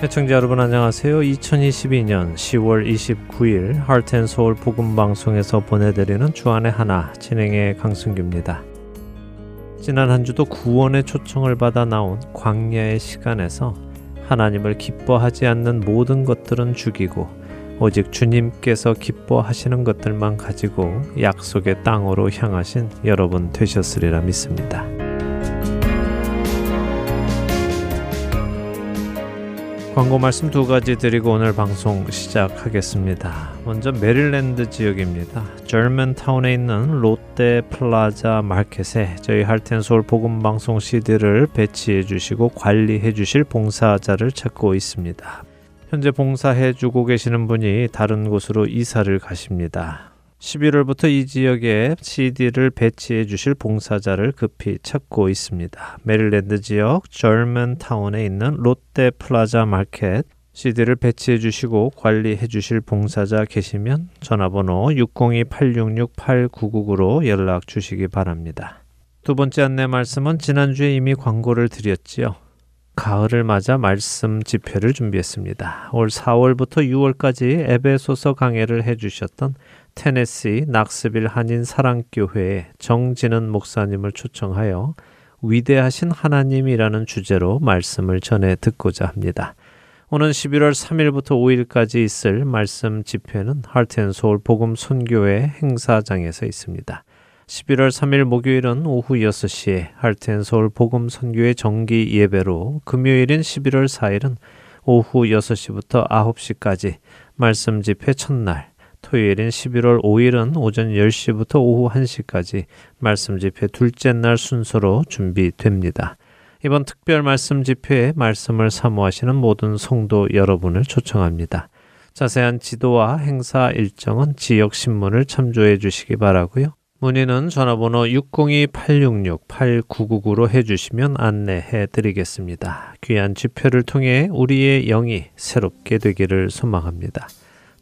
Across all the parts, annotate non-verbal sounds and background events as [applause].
해청자 여러분 안녕하세요. 2022년 10월 29일 하트앤서울 복음방송에서 보내드리는 주안의 하나 진행의 강승규입니다. 지난 한 주도 구원의 초청을 받아 나온 광야의 시간에서 하나님을 기뻐하지 않는 모든 것들은 죽이고 오직 주님께서 기뻐하시는 것들만 가지고 약속의 땅으로 향하신 여러분 되셨으리라 믿습니다. 광고 말씀 두 가지 드리고 오늘 방송 시작하겠습니다. 먼저 메릴랜드 지역입니다. 저먼타운에 있는 롯데 플라자 마켓에 저희 Heart and Soul 복음 방송 CD를 배치해 주시고 관리해 주실 봉사자를 찾고 있습니다. 현재 봉사해 주고 계시는 분이 다른 곳으로 이사를 가십니다. 11월부터 이 지역에 CD를 배치해 주실 봉사자를 급히 찾고 있습니다. 메릴랜드 지역 저먼타운에 있는 롯데 플라자 마켓 CD를 배치해 주시고 관리해 주실 봉사자 계시면 전화번호 602-866-8999로 연락 주시기 바랍니다. 두 번째 안내 말씀은 지난주에 이미 광고를 드렸지요. 가을을 맞아 말씀 집회를 준비했습니다. 올 4월부터 6월까지 에베소서 강해를 해주셨던 테네시 낙스빌 한인 사랑교회의 정진은 목사님을 초청하여 위대하신 하나님이라는 주제로 말씀을 전해 듣고자 합니다. 오는 11월 3일부터 5일까지 있을 말씀 집회는 할텐서울 복음 선교회 행사장에서 있습니다. 11월 3일 목요일은 오후 6시에 할텐서울 복음 선교회 정기 예배로 금요일인 11월 4일은 오후 6시부터 9시까지 말씀 집회 첫날 토요일인 11월 5일은 오전 10시부터 오후 1시까지 말씀 집회 둘째 날 순서로 준비됩니다. 이번 특별 말씀 집회에 말씀을 사모하시는 모든 성도 여러분을 초청합니다. 자세한 지도와 행사 일정은 지역 신문을 참조해 주시기 바라고요. 문의는 전화번호 602-866-8999로 해주시면 안내해 드리겠습니다. 귀한 집회를 통해 우리의 영이 새롭게 되기를 소망합니다.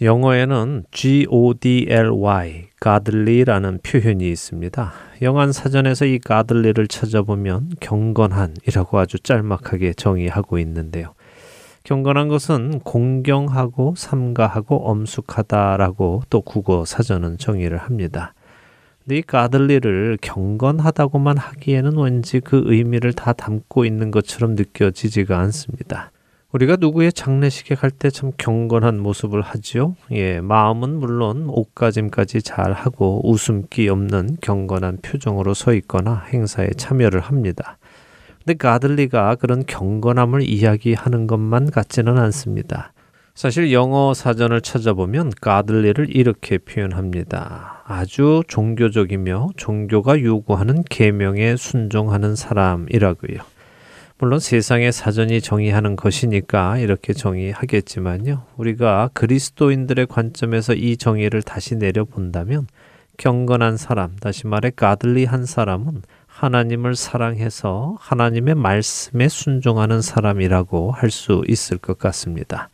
영어에는 godly, godly라는 표현이 있습니다. 영한 사전에서 이 godly를 찾아보면 경건한이라고 아주 짤막하게 정의하고 있는데요. 경건한 것은 공경하고 삼가하고 엄숙하다라고 또 국어 사전은 정의를 합니다. 이 가들리를 경건하다고만 하기에는 왠지 그 의미를 다 담고 있는 것처럼 느껴지지가 않습니다. 우리가 누구의 장례식에 갈 때 참 경건한 모습을 하지요. 예, 마음은 물론 옷가짐까지 잘 하고 웃음기 없는 경건한 표정으로 서 있거나 행사에 참여를 합니다. 근데 가들리가 그런 경건함을 이야기하는 것만 같지는 않습니다. 사실 영어 사전을 찾아보면 가들리를 이렇게 표현합니다. 아주 종교적이며 종교가 요구하는 계명에 순종하는 사람이라고요. 물론 세상의 사전이 정의하는 것이니까 이렇게 정의하겠지만요. 우리가 그리스도인들의 관점에서 이 정의를 다시 내려본다면 경건한 사람, 다시 말해 가들리한 사람은 하나님을 사랑해서 하나님의 말씀에 순종하는 사람이라고 할 수 있을 것 같습니다.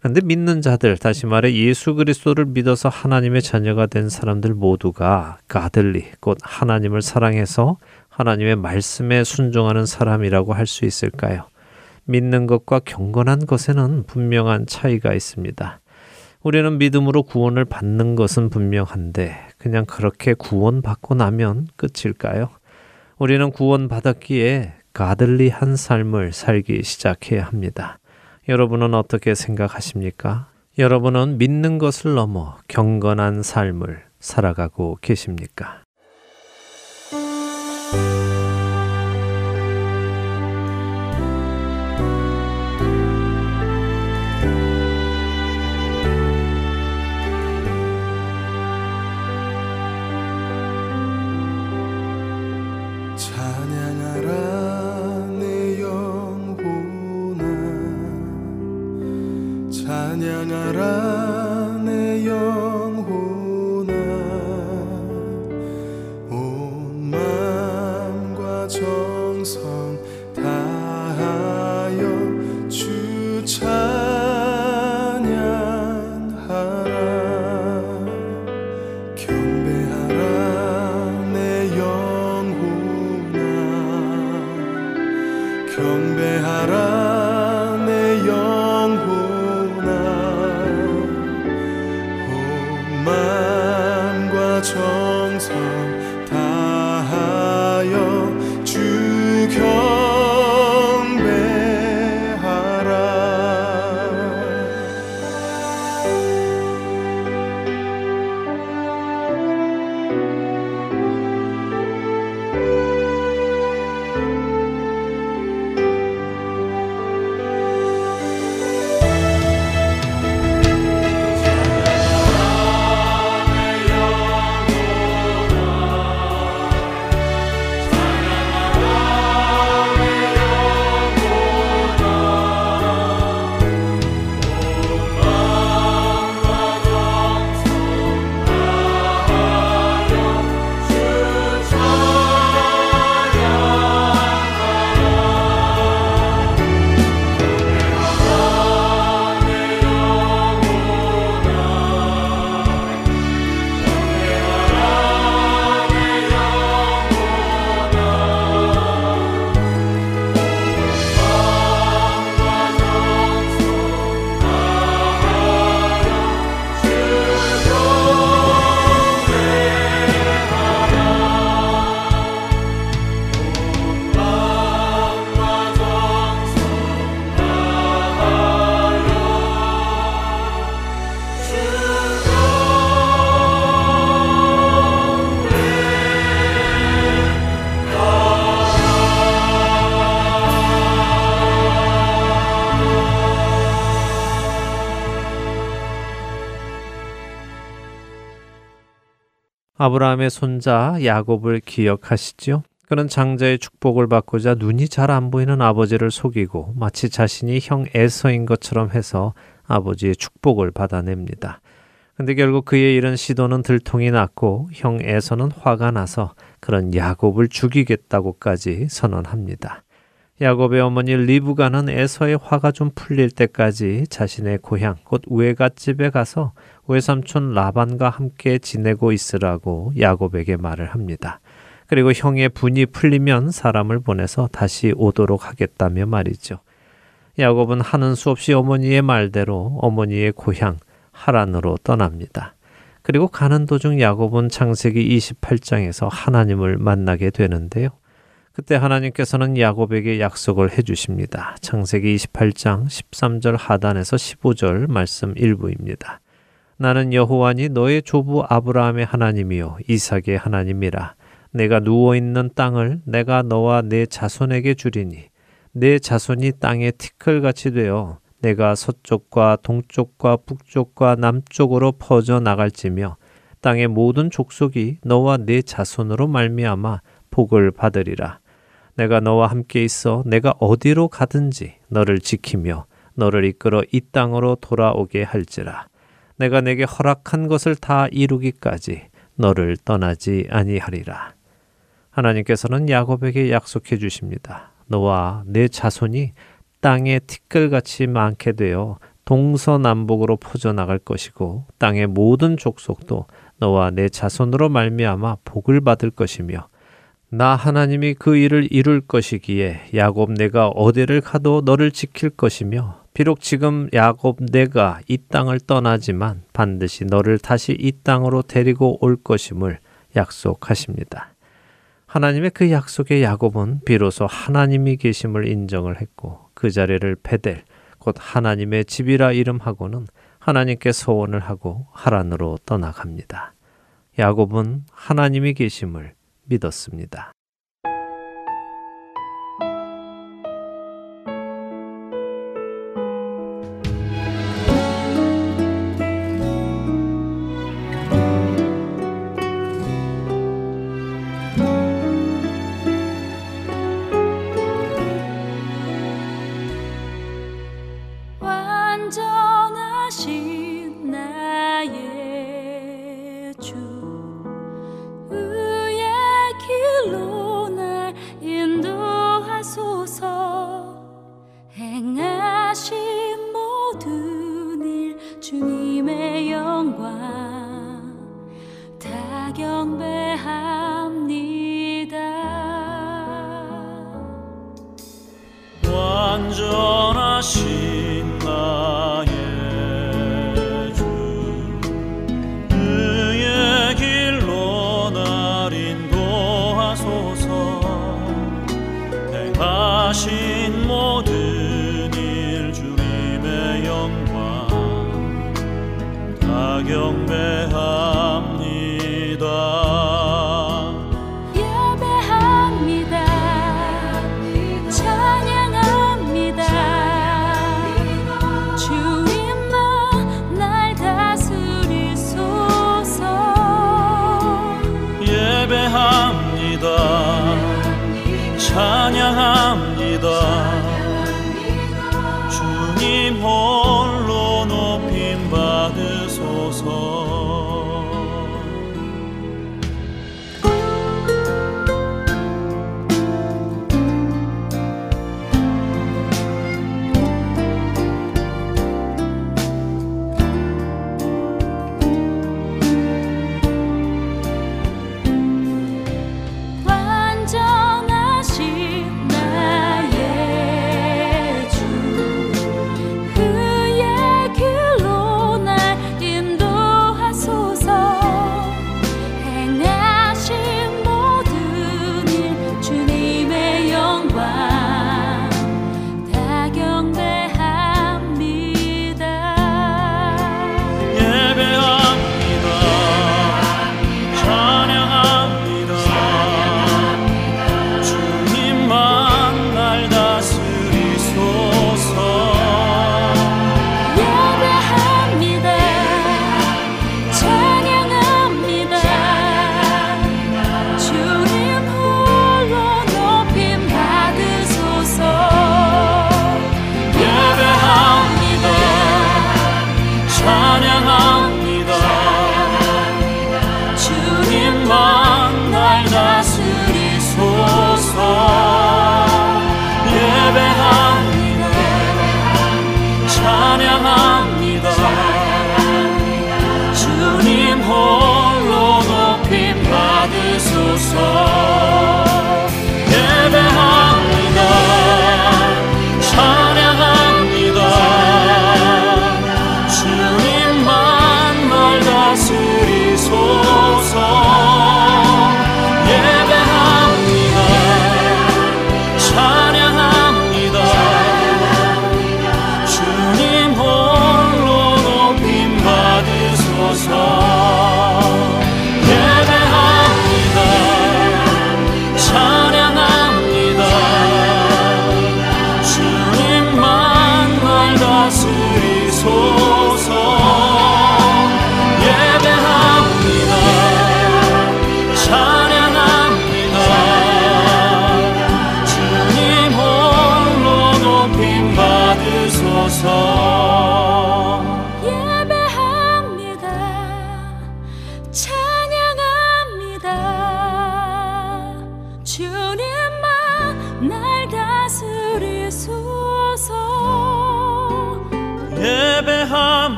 그런데 믿는 자들, 다시 말해 예수 그리스도를 믿어서 하나님의 자녀가 된 사람들 모두가 가들리, 곧 하나님을 사랑해서 하나님의 말씀에 순종하는 사람이라고 할 수 있을까요? 믿는 것과 경건한 것에는 분명한 차이가 있습니다. 우리는 믿음으로 구원을 받는 것은 분명한데, 그냥 그렇게 구원받고 나면 끝일까요? 우리는 구원받았기에 가들리한 삶을 살기 시작해야 합니다. 여러분은 어떻게 생각하십니까? 여러분은 믿는 것을 넘어 경건한 삶을 살아가고 계십니까? 아브라함의 손자 야곱을 기억하시지요? 그는 장자의 축복을 받고자 눈이 잘 안 보이는 아버지를 속이고 마치 자신이 형 에서인 것처럼 해서 아버지의 축복을 받아냅니다. 근데 결국 그의 이런 시도는 들통이 났고 형 에서는 화가 나서 그런 야곱을 죽이겠다고까지 선언합니다. 야곱의 어머니 리브가는 에서의 화가 좀 풀릴 때까지 자신의 고향 곧 외갓집에 가서 외삼촌 라반과 함께 지내고 있으라고 야곱에게 말을 합니다. 그리고 형의 분이 풀리면 사람을 보내서 다시 오도록 하겠다며 말이죠. 야곱은 하는 수 없이 어머니의 말대로 어머니의 고향 하란으로 떠납니다. 그리고 가는 도중 야곱은 창세기 28장에서 하나님을 만나게 되는데요. 그때 하나님께서는 야곱에게 약속을 해 주십니다. 창세기 28장 13절 하단에서 15절 말씀 일부입니다. 나는 여호와니 너의 조부 아브라함의 하나님이요 이삭의 하나님이라 내가 누워 있는 땅을 내가 너와 내 자손에게 주리니 내 자손이 땅에 티끌같이 되어 내가 서쪽과 동쪽과 북쪽과 남쪽으로 퍼져 나갈지며 땅의 모든 족속이 너와 내 자손으로 말미암아 복을 받으리라. 내가 너와 함께 있어 내가 어디로 가든지 너를 지키며 너를 이끌어 이 땅으로 돌아오게 할지라. 내가 내게 허락한 것을 다 이루기까지 너를 떠나지 아니하리라. 하나님께서는 야곱에게 약속해 주십니다. 너와 내 자손이 땅에 티끌같이 많게 되어 동서남북으로 퍼져나갈 것이고 땅의 모든 족속도 너와 내 자손으로 말미암아 복을 받을 것이며 나 하나님이 그 일을 이룰 것이기에 야곱 내가 어디를 가도 너를 지킬 것이며 비록 지금 야곱 내가 이 땅을 떠나지만 반드시 너를 다시 이 땅으로 데리고 올 것임을 약속하십니다. 하나님의 그 약속에 야곱은 비로소 하나님이 계심을 인정을 했고 그 자리를 베델 곧 하나님의 집이라 이름하고는 하나님께 소원을 하고 하란으로 떠나갑니다. 야곱은 하나님이 계심을 믿었습니다.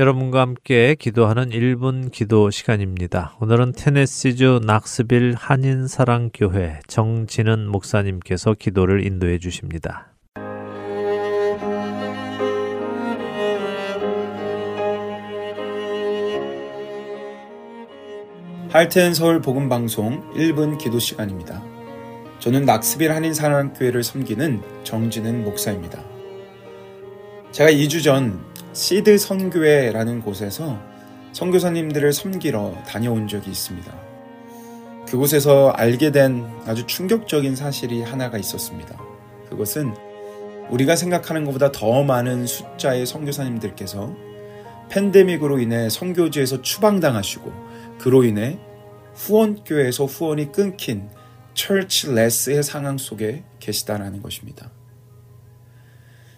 여러분과 함께 기도하는 1분 기도 시간입니다. 오늘은 테네시주 낙스빌 한인사랑교회 정진은 목사님께서 기도를 인도해 주십니다. 할텐 서울 복음 방송 1분 기도 시간입니다. 저는 낙스빌 한인사랑교회를 섬기는 정진은 목사입니다. 제가 2주 전 시드 선교회라는 곳에서 선교사님들을 섬기러 다녀온 적이 있습니다. 그곳에서 알게 된 아주 충격적인 사실이 하나가 있었습니다. 그것은 우리가 생각하는 것보다 더 많은 숫자의 선교사님들께서 팬데믹으로 인해 선교지에서 추방당하시고 그로 인해 후원교회에서 후원이 끊긴 철치 레스의 상황 속에 계시다라는 것입니다.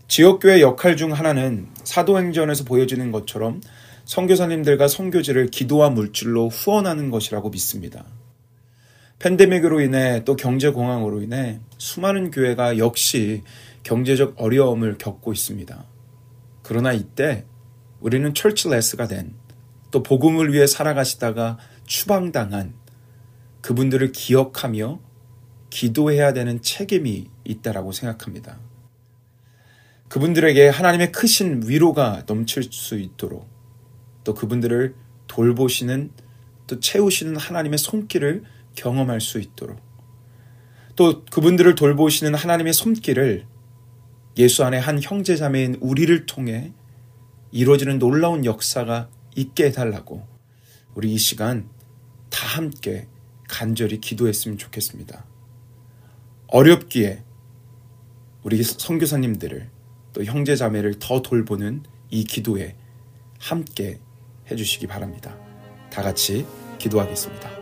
지역교회 역할 중 하나는 사도행전에서 보여지는 것처럼 선교사님들과 선교지를 기도와 물질로 후원하는 것이라고 믿습니다. 팬데믹으로 인해 또 경제 공황으로 인해 수많은 교회가 역시 경제적 어려움을 겪고 있습니다. 그러나 이때 우리는 철치레스가 된 또 복음을 위해 살아가시다가 추방당한 그분들을 기억하며 기도해야 되는 책임이 있다라고 생각합니다. 그분들에게 하나님의 크신 위로가 넘칠 수 있도록 또 그분들을 돌보시는 또 채우시는 하나님의 손길을 경험할 수 있도록 또 그분들을 돌보시는 하나님의 손길을 예수 안에 한 형제 자매인 우리를 통해 이루어지는 놀라운 역사가 있게 해달라고 우리 이 시간 다 함께 간절히 기도했으면 좋겠습니다. 어렵기에 우리 선교사님들을 또 형제 자매를 더 돌보는 이 기도에 함께 해주시기 바랍니다. 다 같이 기도하겠습니다.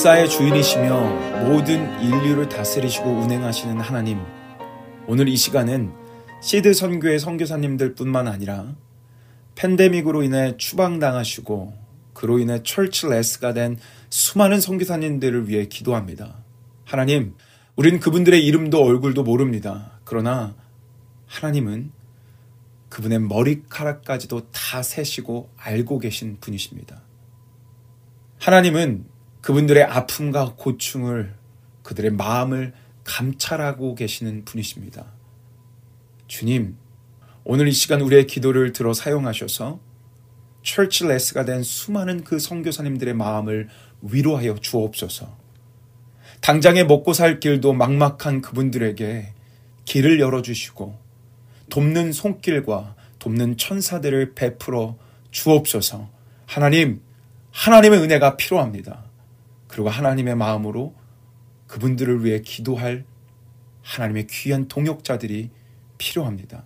역사의 주인이시며 모든 인류를 다스리시고 운행하시는 하나님. 오늘 이 시간은 시드 선교의 선교사님들 뿐만 아니라 팬데믹으로 인해 추방당하시고 그로 인해 철치레스가 된 수많은 선교사님들을 위해 기도합니다. 하나님, 우린 그분들의 이름도 얼굴도 모릅니다. 그러나 하나님은 그분의 머리카락까지도 다 세시고 알고 계신 분이십니다. 하나님은 그분들의 아픔과 고충을 그들의 마음을 감찰하고 계시는 분이십니다. 주님, 오늘 이 시간 우리의 기도를 들어 사용하셔서 철치레스가 된 수많은 그 선교사님들의 마음을 위로하여 주옵소서. 당장에 먹고 살 길도 막막한 그분들에게 길을 열어주시고 돕는 손길과 돕는 천사들을 베풀어 주옵소서. 하나님, 하나님의 은혜가 필요합니다. 그리고 하나님의 마음으로 그분들을 위해 기도할 하나님의 귀한 동역자들이 필요합니다.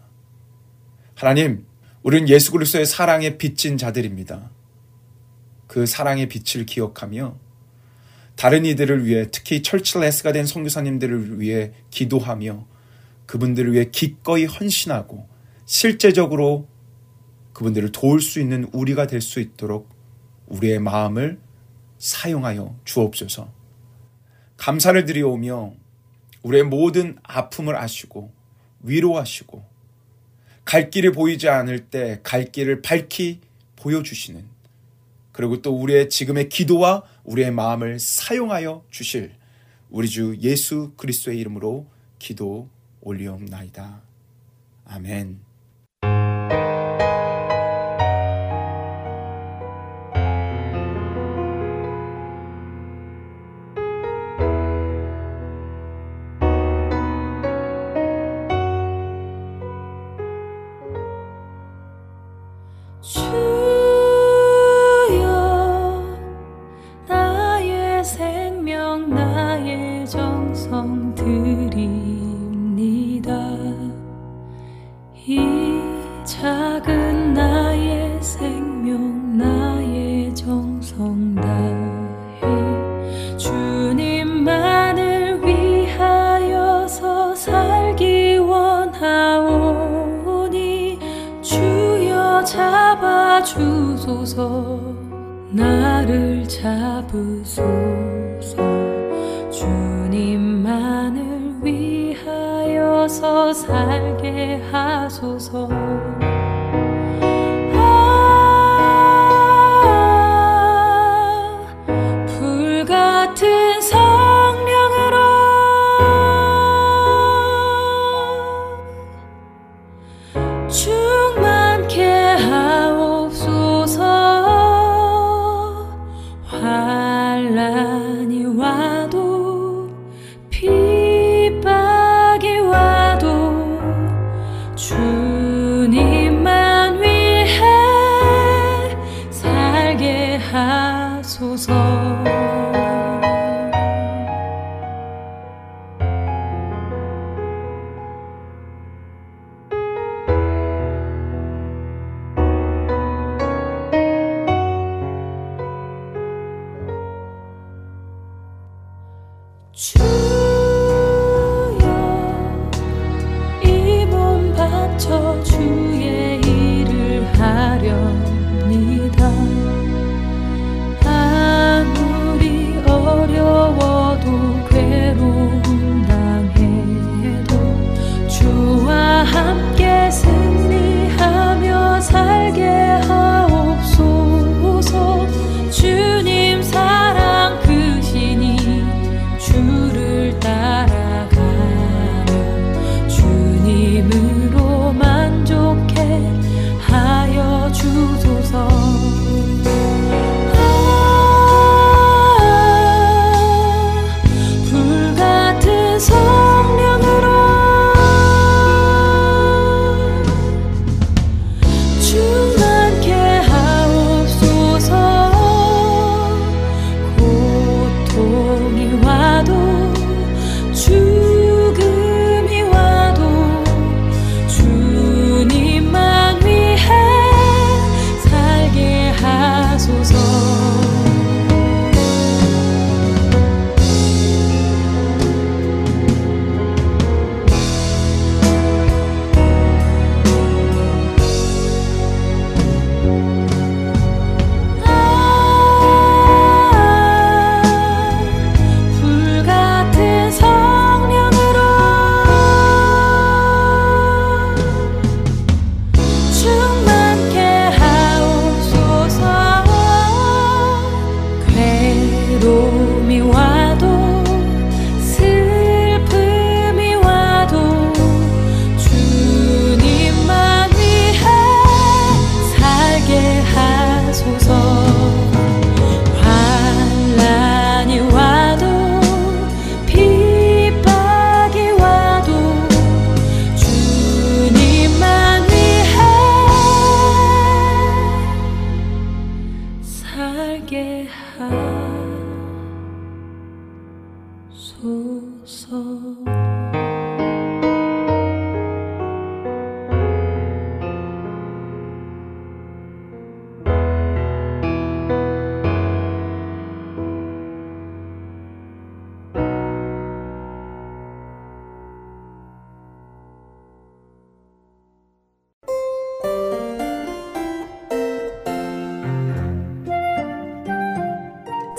하나님, 우리는 예수 그리스도의 사랑에 빚진 자들입니다. 그 사랑의 빛을 기억하며 다른 이들을 위해 특히 철칠레스가 된 선교사님들을 위해 기도하며 그분들을 위해 기꺼이 헌신하고 실제적으로 그분들을 도울 수 있는 우리가 될 수 있도록 우리의 마음을 사용하여 주옵소서. 감사를 드리오며 우리의 모든 아픔을 아시고 위로하시고 갈 길이 보이지 않을 때 갈 길을 밝히 보여주시는 그리고 또 우리의 지금의 기도와 우리의 마음을 사용하여 주실 우리 주 예수 그리스도의 이름으로 기도 올리옵나이다. 아멘.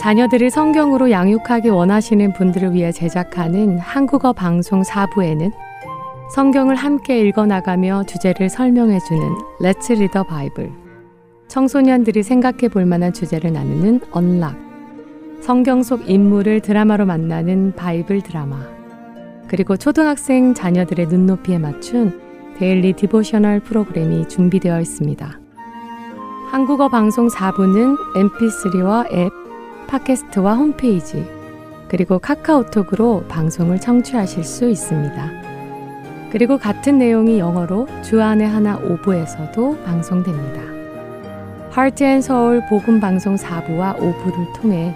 자녀들을 성경으로 양육하기 원하시는 분들을 위해 제작하는 한국어 방송 4부에는 성경을 함께 읽어나가며 주제를 설명해주는 Let's Read the Bible, 청소년들이 생각해 볼 만한 주제를 나누는 Unlock, 성경 속 인물을 드라마로 만나는 바이블 드라마, 그리고 초등학생 자녀들의 눈높이에 맞춘 Daily Devotional 프로그램이 준비되어 있습니다. 한국어 방송 4부는 mp3와 앱, 팟캐스트와 홈페이지, 그리고 카카오톡으로 방송을 청취하실 수 있습니다. 그리고 같은 내용이 영어로 주안의 하나 5부에서도 방송됩니다. Heart and Soul 복음 방송 4부와 5부를 통해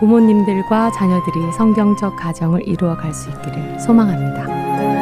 부모님들과 자녀들이 성경적 가정을 이루어 갈 수 있기를 소망합니다.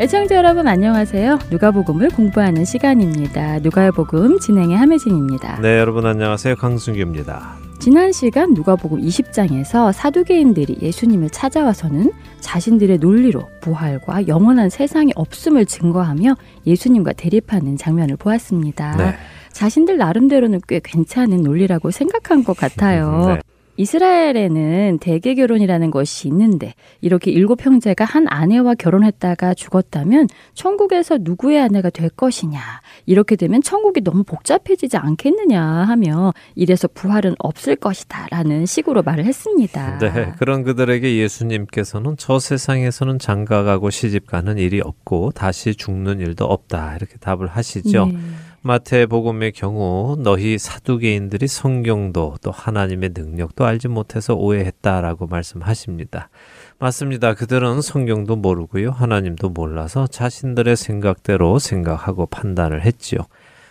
애청자 여러분 안녕하세요. 누가복음을 공부하는 시간입니다. 누가의 복음 진행의 함혜진입니다. 네, 여러분 안녕하세요. 강승규입니다. 지난 시간 누가복음 20장에서 사두개인들이 예수님을 찾아와서는 자신들의 논리로 부활과 영원한 세상이 없음을 증거하며 예수님과 대립하는 장면을 보았습니다. 네. 자신들 나름대로는 꽤 괜찮은 논리라고 생각한 것 같아요. [laughs] 네. 이스라엘에는 대개 결혼이라는 것이 있는데 이렇게 일곱 형제가 한 아내와 결혼했다가 죽었다면 천국에서 누구의 아내가 될 것이냐 이렇게 되면 천국이 너무 복잡해지지 않겠느냐 하며 이래서 부활은 없을 것이다라는 식으로 말을 했습니다. 네, 그런 그들에게 예수님께서는 저 세상에서는 장가가고 시집가는 일이 없고 다시 죽는 일도 없다 이렇게 답을 하시죠. 네. 마태복음의 경우 너희 사두개인들이 성경도 또 하나님의 능력도 알지 못해서 오해했다라고 말씀하십니다. 맞습니다. 그들은 성경도 모르고요. 하나님도 몰라서 자신들의 생각대로 생각하고 판단을 했지요.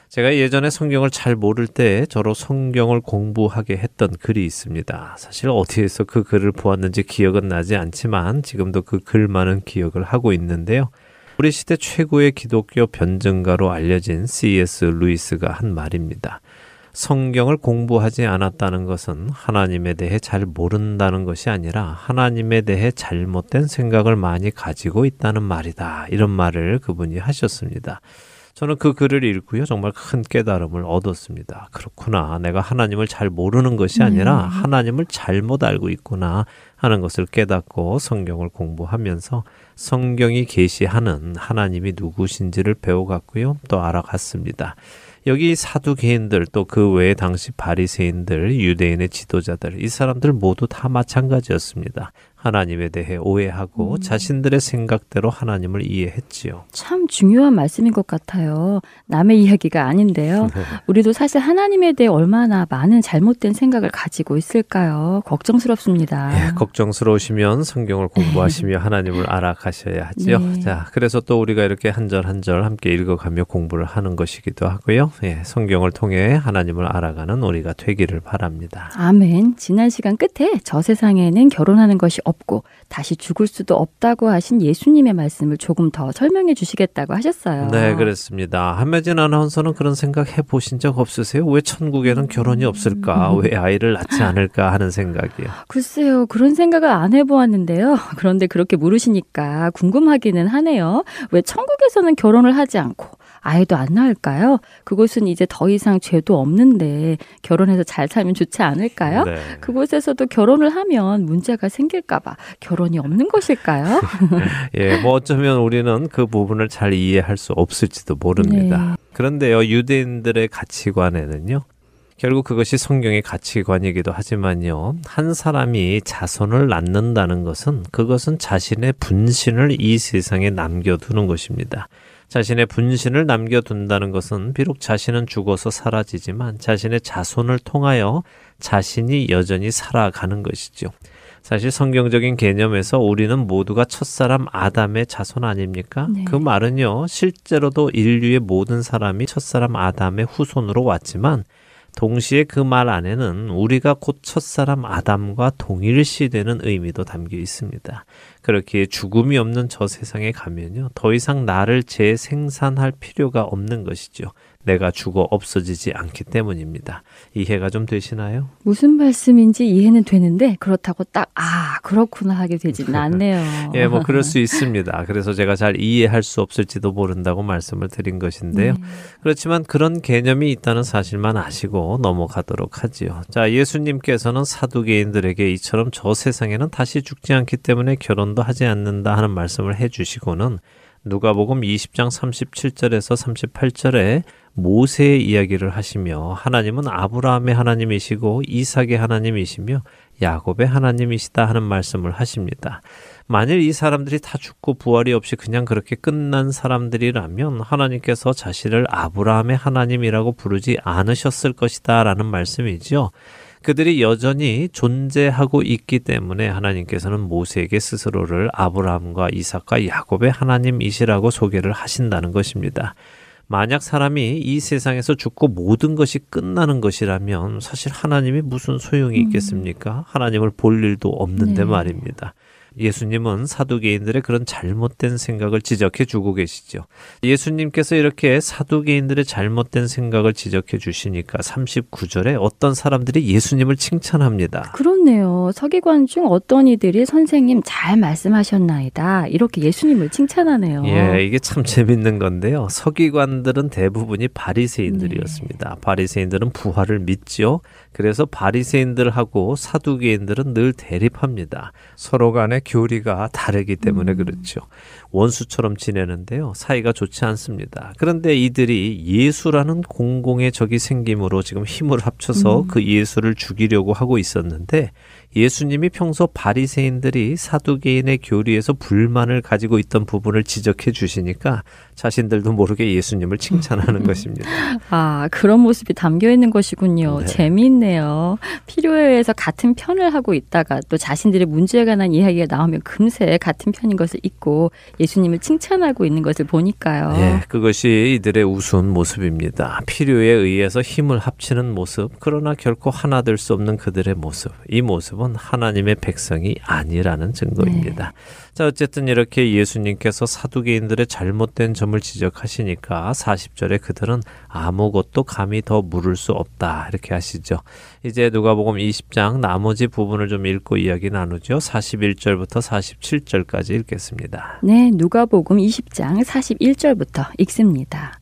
제가 예전에 성경을 잘 모를 때 저로 성경을 공부하게 했던 글이 있습니다. 사실 어디에서 그 글을 보았는지 기억은 나지 않지만 지금도 그 글만은 기억을 하고 있는데요. 우리 시대 최고의 기독교 변증가로 알려진 C.S. 루이스가 한 말입니다. 성경을 공부하지 않았다는 것은 하나님에 대해 잘 모른다는 것이 아니라 하나님에 대해 잘못된 생각을 많이 가지고 있다는 말이다. 이런 말을 그분이 하셨습니다. 저는 그 글을 읽고요. 정말 큰 깨달음을 얻었습니다. 그렇구나. 내가 하나님을 잘 모르는 것이 아니라 하나님을 잘못 알고 있구나 하는 것을 깨닫고 성경을 공부하면서 성경이 계시하는 하나님이 누구신지를 배워갔고요. 또 알아갔습니다. 여기 사두개인들 또 그 외에 당시 바리새인들, 유대인의 지도자들 이 사람들 모두 다 마찬가지였습니다. 하나님에 대해 오해하고 자신들의 생각대로 하나님을 이해했지요. 참 중요한 말씀인 것 같아요. 남의 이야기가 아닌데요. [laughs] 우리도 사실 하나님에 대해 얼마나 많은 잘못된 생각을 가지고 있을까요? 걱정스럽습니다. 예, 걱정스러우시면 성경을 공부하시며 하나님을 알아가셔야 하지요. 네. 자, 그래서 또 우리가 이렇게 한 절 한 절 함께 읽어가며 공부를 하는 것이기도 하고요. 예, 성경을 통해 하나님을 알아가는 우리가 되기를 바랍니다. 아멘. 지난 시간 끝에 저 세상에는 결혼하는 것이 없고 다시 죽을 수도 없다고 하신 예수님의 말씀을 조금 더 설명해 주시겠다고 하셨어요. 네, 그렇습니다. 한매진 아나운서는 그런 생각 해보신 적 없으세요? 왜 천국에는 결혼이 없을까? 왜 아이를 낳지 않을까 하는 생각이요. [laughs] 글쎄요, 그런 생각을 안 해보았는데요. 그런데 그렇게 물으시니까 궁금하기는 하네요. 왜 천국에서는 결혼을 하지 않고 아이도 안 낳을까요? 그곳은 이제 더 이상 죄도 없는데 결혼해서 잘 살면 좋지 않을까요? 네. 그곳에서도 결혼을 하면 문제가 생길까봐 결혼이 없는 것일까요? [laughs] 예, 뭐 어쩌면 우리는 그 부분을 잘 이해할 수 없을지도 모릅니다. 그런데요, 유대인들의 가치관에는요, 결국 그것이 성경의 가치관이기도 하지만요, 한 사람이 자손을 낳는다는 것은 그것은 자신의 분신을 이 세상에 남겨두는 것입니다. 자신의 분신을 남겨둔다는 것은 비록 자신은 죽어서 사라지지만 자신의 자손을 통하여 자신이 여전히 살아가는 것이죠. 사실 성경적인 개념에서 우리는 모두가 첫사람 아담의 자손 아닙니까? 네. 그 말은요, 실제로도 인류의 모든 사람이 첫사람 아담의 후손으로 왔지만 동시에 그 말 안에는 우리가 곧 첫사람 아담과 동일시되는 의미도 담겨 있습니다. 그렇게 죽음이 없는 저 세상에 가면요. 더 이상 나를 재생산할 필요가 없는 것이죠. 내가 죽어 없어지지 않기 때문입니다. 이해가 좀 되시나요? 무슨 말씀인지 이해는 되는데 그렇다고 딱 아 그렇구나 하게 되지는 [laughs] 않네요. 예, 뭐 그럴 수 [laughs] 있습니다. 그래서 제가 잘 이해할 수 없을지도 모른다고 말씀을 드린 것인데요. 네. 그렇지만 그런 개념이 있다는 사실만 아시고 넘어가도록 하지요. 자, 예수님께서는 사두개인들에게 이처럼 저 세상에는 다시 죽지 않기 때문에 결혼도 하지 않는다 하는 말씀을 해 주시고는 누가복음 20장 37절에서 38절에 모세의 이야기를 하시며 하나님은 아브라함의 하나님이시고 이삭의 하나님이시며 야곱의 하나님이시다 하는 말씀을 하십니다. 만일 이 사람들이 다 죽고 부활이 없이 그냥 그렇게 끝난 사람들이라면 하나님께서 자신을 아브라함의 하나님이라고 부르지 않으셨을 것이다 라는 말씀이죠. 그들이 여전히 존재하고 있기 때문에 하나님께서는 모세에게 스스로를 아브라함과 이삭과 야곱의 하나님이시라고 소개를 하신다는 것입니다. 만약 사람이 이 세상에서 죽고 모든 것이 끝나는 것이라면 사실 하나님이 무슨 소용이 있겠습니까? 하나님을 볼 일도 없는데 네. 말입니다. 예수님은 사두개인들의 그런 잘못된 생각을 지적해 주고 계시죠. 예수님께서 이렇게 사두개인들의 잘못된 생각을 지적해 주시니까 39절에 어떤 사람들이 예수님을 칭찬합니다. 그렇네요. 서기관 중 어떤 이들이 선생님 잘 말씀하셨나이다. 이렇게 예수님을 칭찬하네요. 예, 이게 참 재밌는 건데요. 서기관들은 대부분이 바리새인들이었습니다. 바리새인들은 부활을 믿지요. 그래서 바리새인들하고 사두개인들은 늘 대립합니다. 서로 간의 교리가 다르기 때문에 그렇죠. 원수처럼 지내는데요. 사이가 좋지 않습니다. 그런데 이들이 예수라는 공공의 적이 생김으로 지금 힘을 합쳐서 그 예수를 죽이려고 하고 있었는데 예수님이 평소 바리새인들이 사두개인의 교리에서 불만을 가지고 있던 부분을 지적해 주시니까 자신들도 모르게 예수님을 칭찬하는 [laughs] 것입니다. 아, 그런 모습이 담겨 있는 것이군요. 네. 재미있네요. 필요에 의해서 같은 편을 하고 있다가 또 자신들의 문제에 관한 이야기가 나오면 금세 같은 편인 것을 잊고 예수님을 칭찬하고 있는 것을 보니까요. 예, 그것이 이들의 우스운 모습입니다. 필요에 의해서 힘을 합치는 모습, 그러나 결코 하나 될 수 없는 그들의 모습. 이 모습은 하나님의 백성이 아니라는 증거입니다. 자, 어쨌든 이렇게 예수님께서 사두개인들의 잘못된 점을 지적하시니까 40절에 그들은 아무것도 감히 더 물을 수 없다. 이렇게 하시죠. 이제 누가복음 20장 나머지 부분을 좀 읽고 이야기 나누죠. 41절부터 47절까지 읽겠습니다. 네, 누가복음 20장 41절부터 읽습니다.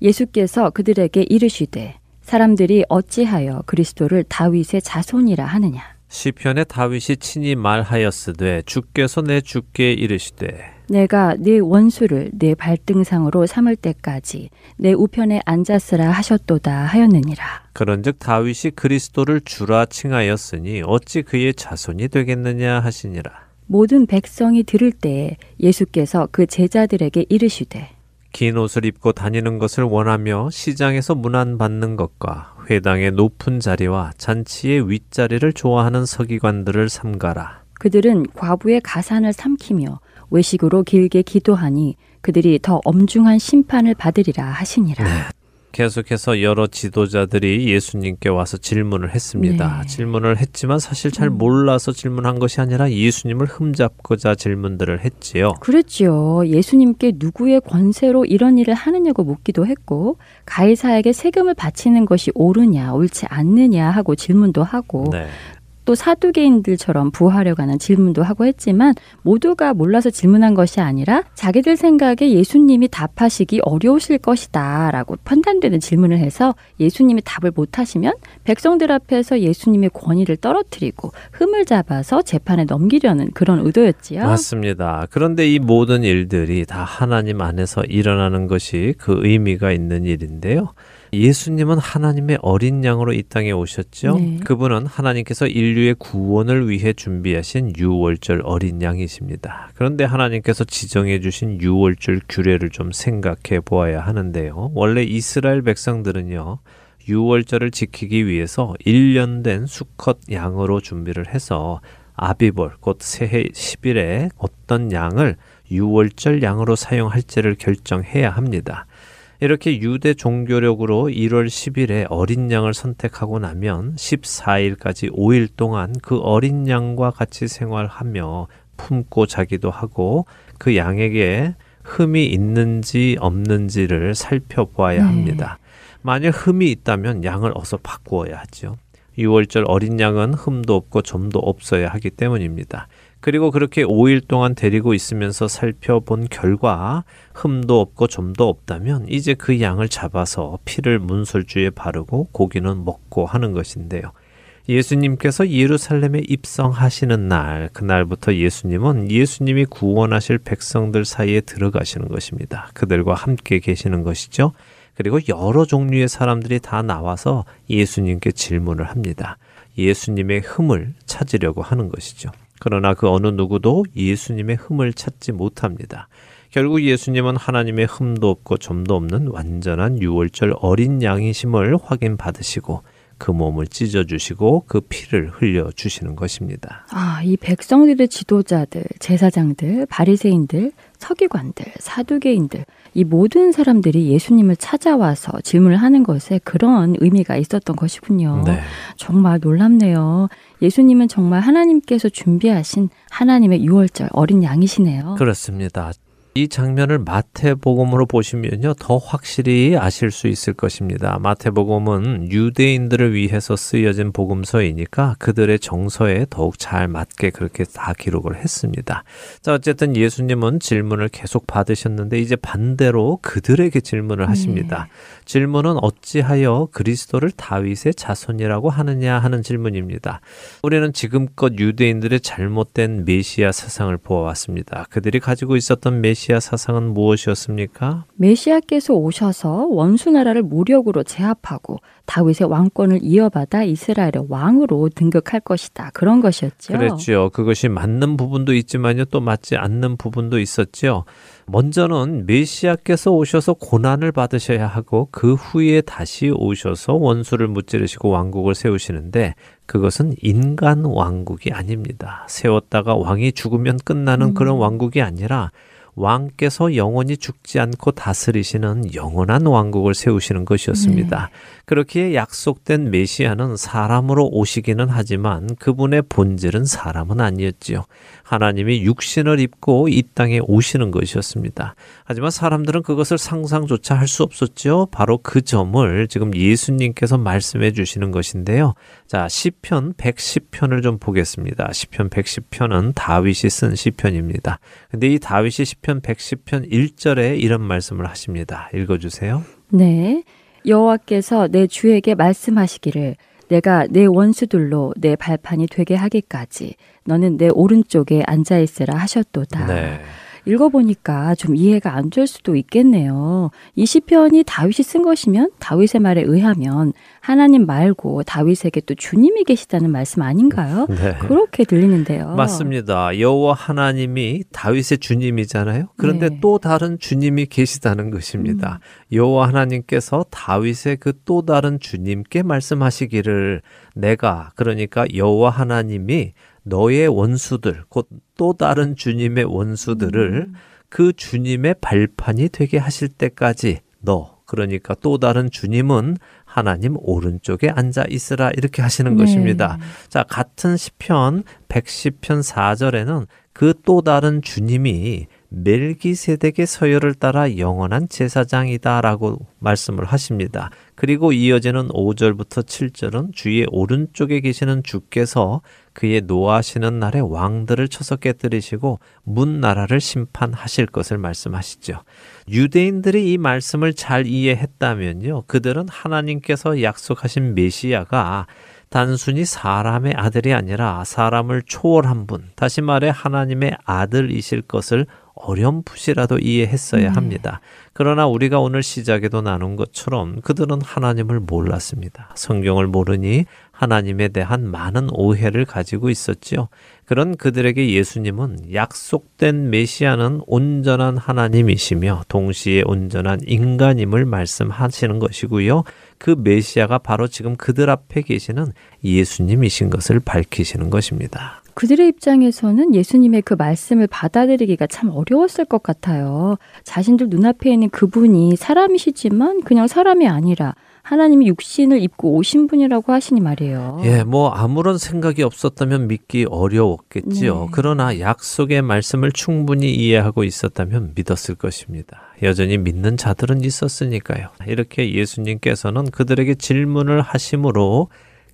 예수께서 그들에게 이르시되 사람들이 어찌하여 그리스도를 다윗의 자손이라 하느냐 시편에 다윗이 친히 말하였으되 주께서 내 주께 이르시되 내가 네 원수를 내 발등상으로 삼을 때까지 내 우편에 앉았으라 하셨도다 하였느니라. 그런즉 다윗이 그리스도를 주라 칭하였으니 어찌 그의 자손이 되겠느냐 하시니라. 모든 백성이 들을 때에 예수께서 그 제자들에게 이르시되 긴 옷을 입고 다니는 것을 원하며 시장에서 문안받는 것과 회당의 높은 자리와 잔치의 윗자리를 좋아하는 서기관들을 삼가라 그들은 과부의 가산을 삼키며 외식으로 길게 기도하니 그들이 더 엄중한 심판을 받으리라 하시니라. 계속해서 여러 지도자들이 예수님께 와서 질문을 했습니다. 네. 질문을 했지만 사실 잘 몰라서 질문한 것이 아니라 예수님을 흠잡고자 질문들을 했지요. 그랬지요. 예수님께 누구의 권세로 이런 일을 하느냐고 묻기도 했고 가이사에게 세금을 바치는 것이 옳으냐 옳지 않느냐 하고 질문도 하고 네. 또 사두개인들처럼 부활에 관한 질문도 하고 했지만 모두가 몰라서 질문한 것이 아니라 자기들 생각에 예수님이 답하시기 어려우실 것이다 라고 판단되는 질문을 해서 예수님이 답을 못하시면 백성들 앞에서 예수님의 권위를 떨어뜨리고 흠을 잡아서 재판에 넘기려는 그런 의도였지요. 맞습니다. 그런데 이 모든 일들이 다 하나님 안에서 일어나는 것이 그 의미가 있는 일인데요. 예수님은 하나님의 어린 양으로 이 땅에 오셨죠. 네. 그분은 하나님께서 인류의 구원을 위해 준비하신 유월절 어린 양이십니다. 그런데 하나님께서 지정해 주신 유월절 규례를 좀 생각해 보아야 하는데요. 원래 이스라엘 백성들은요. 유월절을 지키기 위해서 1년 된 수컷 양으로 준비를 해서 아비볼 곧 새해 10일에 어떤 양을 유월절 양으로 사용할지를 결정해야 합니다. 이렇게 유대 종교력으로 1월 10일에 어린 양을 선택하고 나면 14일까지 5일 동안 그 어린 양과 같이 생활하며 품고 자기도 하고 그 양에게 흠이 있는지 없는지를 살펴보아야 네. 합니다. 만약 흠이 있다면 양을 어서 바꾸어야 하죠. 6월절 어린 양은 흠도 없고 점도 없어야 하기 때문입니다. 그리고 그렇게 5일 동안 데리고 있으면서 살펴본 결과 흠도 없고 점도 없다면 이제 그 양을 잡아서 피를 문설주에 바르고 고기는 먹고 하는 것인데요. 예수님께서 예루살렘에 입성하시는 날, 그날부터 예수님은 예수님이 구원하실 백성들 사이에 들어가시는 것입니다. 그들과 함께 계시는 것이죠. 그리고 여러 종류의 사람들이 다 나와서 예수님께 질문을 합니다. 예수님의 흠을 찾으려고 하는 것이죠. 그러나 그 어느 누구도 예수님의 흠을 찾지 못합니다. 결국 예수님은 하나님의 흠도 없고 점도 없는 완전한 유월절 어린 양이심을 확인받으시고 그 몸을 찢어주시고 그 피를 흘려주시는 것입니다. 아, 이 백성들의 지도자들, 제사장들, 바리새인들, 서기관들, 사두개인들 이 모든 사람들이 예수님을 찾아와서 질문을 하는 것에 그런 의미가 있었던 것이군요. 네. 정말 놀랍네요. 예수님은 정말 하나님께서 준비하신 하나님의 유월절 어린 양이시네요. 그렇습니다. 이 장면을 마태복음으로 보시면요 더 확실히 아실 수 있을 것입니다. 마태복음은 유대인들을 위해서 쓰여진 복음서이니까 그들의 정서에 더욱 잘 맞게 그렇게 다 기록을 했습니다. 자 어쨌든 예수님은 질문을 계속 받으셨는데 이제 반대로 그들에게 질문을 하십니다. 질문은 어찌하여 그리스도를 다윗의 자손이라고 하느냐 하는 질문입니다. 우리는 지금껏 유대인들의 잘못된 메시아 사상을 보아왔습니다. 그들이 가지고 있었던 메시아 사상은 무엇이었습니까? 메시아께서 오셔서 원수 나라를 무력으로 제압하고 다윗의 왕권을 이어받아 이스라엘의 왕으로 등극할 것이다. 그런 것이었죠. 그랬죠. 그것이 맞는 부분도 있지만요, 또 맞지 않는 부분도 있었죠. 먼저는 메시아께서 오셔서 고난을 받으셔야 하고 그 후에 다시 오셔서 원수를 무찌르시고 왕국을 세우시는데 그것은 인간 왕국이 아닙니다. 세웠다가 왕이 죽으면 끝나는 그런 왕국이 아니라 왕께서 영원히 죽지 않고 다스리시는 영원한 왕국을 세우시는 것이었습니다. 그렇기에 약속된 메시아는 사람으로 오시기는 하지만 그분의 본질은 사람은 아니었지요. 하나님이 육신을 입고 이 땅에 오시는 것이었습니다. 하지만 사람들은 그것을 상상조차 할 수 없었죠. 바로 그 점을 지금 예수님께서 말씀해 주시는 것인데요. 자, 시편 110편을 좀 보겠습니다. 시편 110편은 다윗이 쓴 시편입니다. 근데 이 다윗이 시편 110편 1절에 이런 말씀을 하십니다. 읽어 주세요. 네. 여호와께서 내 주에게 말씀하시기를 내가 내 원수들로 내 발판이 되게 하기까지 너는 내 오른쪽에 앉아 있으라 하셨도다. 네. 읽어보니까 좀 이해가 안 될 수도 있겠네요. 이 시편이 다윗이 쓴 것이면 다윗의 말에 의하면 하나님 말고 다윗에게 또 주님이 계시다는 말씀 아닌가요? 네. 그렇게 들리는데요. 맞습니다. 여호와 하나님이 다윗의 주님이잖아요. 그런데 네. 또 다른 주님이 계시다는 것입니다. 여호와 하나님께서 다윗의 그 또 다른 주님께 말씀하시기를 내가 그러니까 여호와 하나님이 너의 원수들 곧 또 다른 주님의 원수들을 그 주님의 발판이 되게 하실 때까지 너 그러니까 또 다른 주님은 하나님 오른쪽에 앉아 있으라 이렇게 하시는 네. 것입니다. 자, 같은 시편 110편 4절에는 그 또 다른 주님이 멜기세덱의 서열을 따라 영원한 제사장이다라고 말씀을 하십니다. 그리고 이어지는 5절부터 7절은 주의 오른쪽에 계시는 주께서 그의 노하시는 날에 왕들을 쳐서 깨뜨리시고 문 나라를 심판하실 것을 말씀하시죠. 유대인들이 이 말씀을 잘 이해했다면요. 그들은 하나님께서 약속하신 메시아가 단순히 사람의 아들이 아니라 사람을 초월한 분, 다시 말해 하나님의 아들이실 것을 어렴풋이라도 이해했어야 네. 합니다. 그러나 우리가 오늘 시작에도 나눈 것처럼 그들은 하나님을 몰랐습니다. 성경을 모르니 하나님에 대한 많은 오해를 가지고 있었지요. 그런 그들에게 예수님은 약속된 메시아는 온전한 하나님이시며 동시에 온전한 인간임을 말씀하시는 것이고요. 그 메시아가 바로 지금 그들 앞에 계시는 예수님이신 것을 밝히시는 것입니다. 그들의 입장에서는 예수님의 그 말씀을 받아들이기가 참 어려웠을 것 같아요. 자신들 눈앞에 있는 그분이 사람이시지만 그냥 사람이 아니라 하나님이 육신을 입고 오신 분이라고 하시니 말이에요. 예, 뭐 아무런 생각이 없었다면 믿기 어려웠겠지요. 네. 그러나 약속의 말씀을 충분히 이해하고 있었다면 믿었을 것입니다. 여전히 믿는 자들은 있었으니까요. 이렇게 예수님께서는 그들에게 질문을 하심으로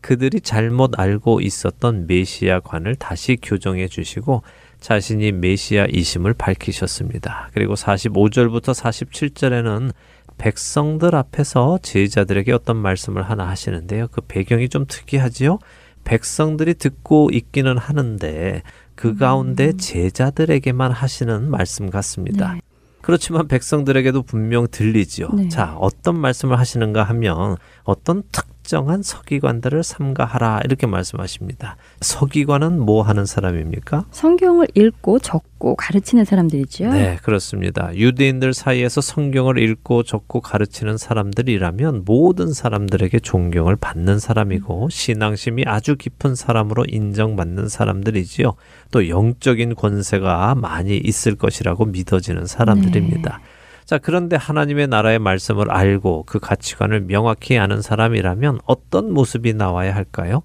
그들이 잘못 알고 있었던 메시아관을 다시 교정해 주시고 자신이 메시아이심을 밝히셨습니다. 그리고 45절부터 47절에는 백성들 앞에서 제자들에게 어떤 말씀을 하나 하시는데요. 그 배경이 좀 특이하지요. 백성들이 듣고 있기는 하는데 그 가운데 제자들에게만 하시는 말씀 같습니다. 네. 그렇지만 백성들에게도 분명 들리지요. 네. 자, 어떤 말씀을 하시는가 하면 어떤 특 정한 서기관들을 삼가하라 이렇게 말씀하십니다. 서기관은 뭐 하는 사람입니까? 성경을 읽고 적고 가르치는 사람들이죠. 네, 그렇습니다. 유대인들 사이에서 성경을 읽고 적고 가르치는 사람들이라면 모든 사람들에게 존경을 받는 사람이고 신앙심이 아주 깊은 사람으로 인정받는 사람들이지요. 또 영적인 권세가 많이 있을 것이라고 믿어지는 사람들입니다. 자, 그런데 하나님의 나라의 말씀을 알고 그 가치관을 명확히 아는 사람이라면 어떤 모습이 나와야 할까요?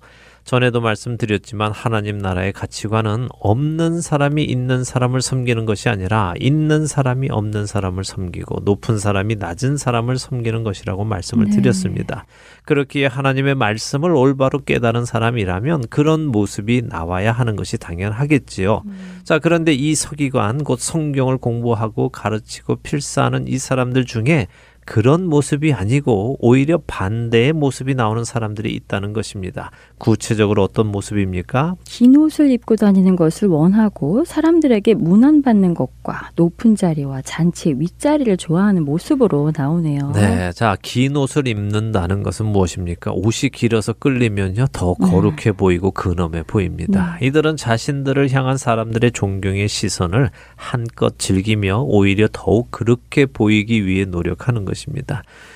전에도 말씀드렸지만 하나님 나라의 가치관은 없는 사람이 있는 사람을 섬기는 것이 아니라 있는 사람이 없는 사람을 섬기고 높은 사람이 낮은 사람을 섬기는 것이라고 말씀을 네. 드렸습니다. 그렇기에 하나님의 말씀을 올바로 깨달은 사람이라면 그런 모습이 나와야 하는 것이 당연하겠지요. 자, 그런데 이 서기관 곧 성경을 공부하고 가르치고 필사하는 이 사람들 중에 그런 모습이 아니고 오히려 반대의 모습이 나오는 사람들이 있다는 것입니다. 구체적으로 어떤 모습입니까? 긴 옷을 입고 다니는 것을 원하고 사람들에게 문안받는 것과 높은 자리와 잔치의 윗자리를 좋아하는 모습으로 나오네요. 네, 자, 긴 옷을 입는다는 것은 무엇입니까? 옷이 길어서 끌리면요, 더 네. 거룩해 보이고 근엄해 보입니다. 이들은 자신들을 향한 사람들의 존경의 시선을 한껏 즐기며 오히려 더욱 그렇게 보이기 위해 노력하는 것입니다.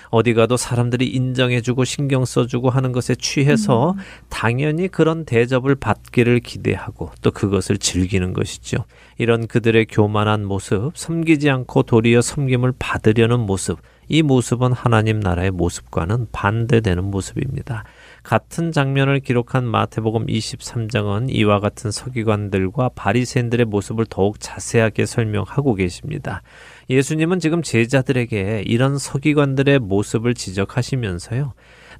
어디 가도 사람들이 인정해주고 신경 써주고 하는 것에 취해서 당연히 그런 대접을 받기를 기대하고 또 그것을 즐기는 것이죠. 이런 그들의 교만한 모습, 섬기지 않고 도리어 섬김을 받으려는 모습, 이 모습은 하나님 나라의 모습과는 반대되는 모습입니다. 같은 장면을 기록한 마태복음 23장은 이와 같은 서기관들과 바리새인들의 모습을 더욱 자세하게 설명하고 계십니다. 예수님은 지금 제자들에게 이런 서기관들의 모습을 지적하시면서요.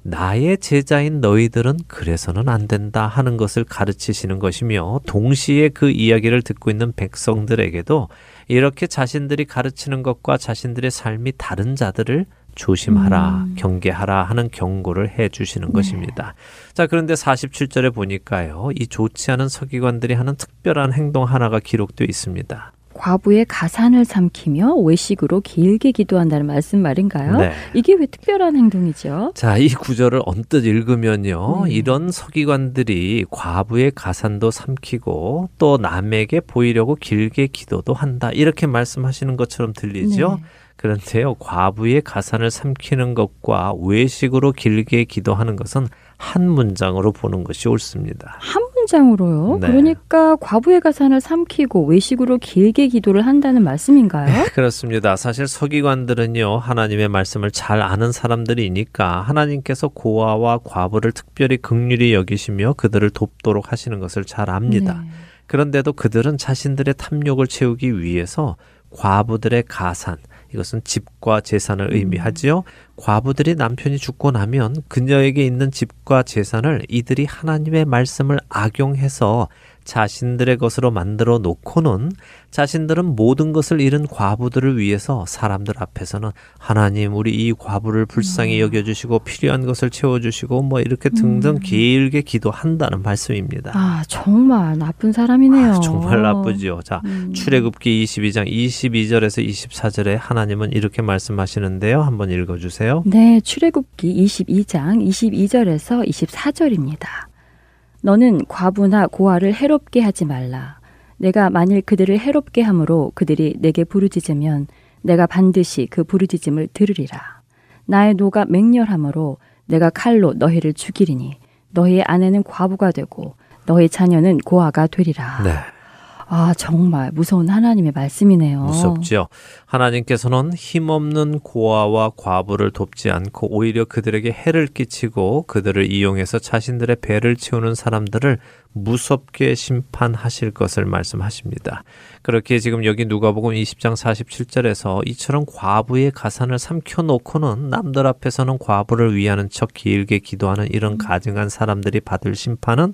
나의 제자인 너희들은 그래서는 안 된다 하는 것을 가르치시는 것이며 동시에 그 이야기를 듣고 있는 백성들에게도 이렇게 자신들이 가르치는 것과 자신들의 삶이 다른 자들을 조심하라, 음. 경계하라 하는 경고를 해 주시는 것입니다. 자, 그런데 47절에 보니까요. 이 좋지 않은 서기관들이 하는 특별한 행동 하나가 기록되어 있습니다. 과부의 가산을 삼키며 외식으로 길게 기도한다는 말씀 말인가요? 네. 이게 왜 특별한 행동이죠? 자, 이 구절을 언뜻 읽으면요. 네. 이런 서기관들이 과부의 가산도 삼키고 또 남에게 보이려고 길게 기도도 한다. 이렇게 말씀하시는 것처럼 들리죠? 네. 그런데요. 과부의 가산을 삼키는 것과 외식으로 길게 기도하는 것은 한 문장으로 보는 것이 옳습니다. 한 문장으로요. 네. 그러니까 과부의 가산을 삼키고 외식으로 길게 기도를 한다는 말씀인가요? [laughs] 그렇습니다. 사실 서기관들은요, 하나님의 말씀을 잘 아는 사람들이니까 하나님께서 고아와 과부를 특별히 극률히 여기시며 그들을 돕도록 하시는 것을 잘 압니다. 네. 그런데도 그들은 자신들의 탐욕을 채우기 위해서 과부들의 가산, 이것은 집과 재산을 의미하지요. 과부들이 남편이 죽고 나면 그녀에게 있는 집과 재산을 이들이 하나님의 말씀을 악용해서 자신들의 것으로 만들어 놓고는 자신들은 모든 것을 잃은 과부들을 위해서 사람들 앞에서는 하나님 우리 이 과부를 불쌍히 음. 여겨 주시고 필요한 것을 채워 주시고 뭐 이렇게 등등 음. 길게 기도한다는 말씀입니다. 아, 정말 나쁜 사람이네요. 아, 정말 나쁘지요. 자, 음. 출애굽기 22장 22절에서 24절에 하나님은 이렇게 말씀하시는데요. 한번 읽어 주세요. 네, 출애굽기 22장 22절에서 24절입니다. 너는 과부나 고아를 해롭게 하지 말라. 내가 만일 그들을 해롭게 함으로 그들이 내게 부르짖으면 내가 반드시 그 부르짖음을 들으리라. 나의 노가 맹렬함으로 내가 칼로 너희를 죽이리니 너희의 아내는 과부가 되고 너희 자녀는 고아가 되리라. 네. 아, 정말 무서운 하나님의 말씀이네요. 무섭죠. 하나님께서는 힘없는 고아와 과부를 돕지 않고 오히려 그들에게 해를 끼치고 그들을 이용해서 자신들의 배를 채우는 사람들을 무섭게 심판하실 것을 말씀하십니다. 그렇게 지금 여기 누가복음 20장 47절에서 이처럼 과부의 가산을 삼켜 놓고는 남들 앞에서는 과부를 위하는 척 길게 기도하는 이런 가증한 사람들이 받을 심판은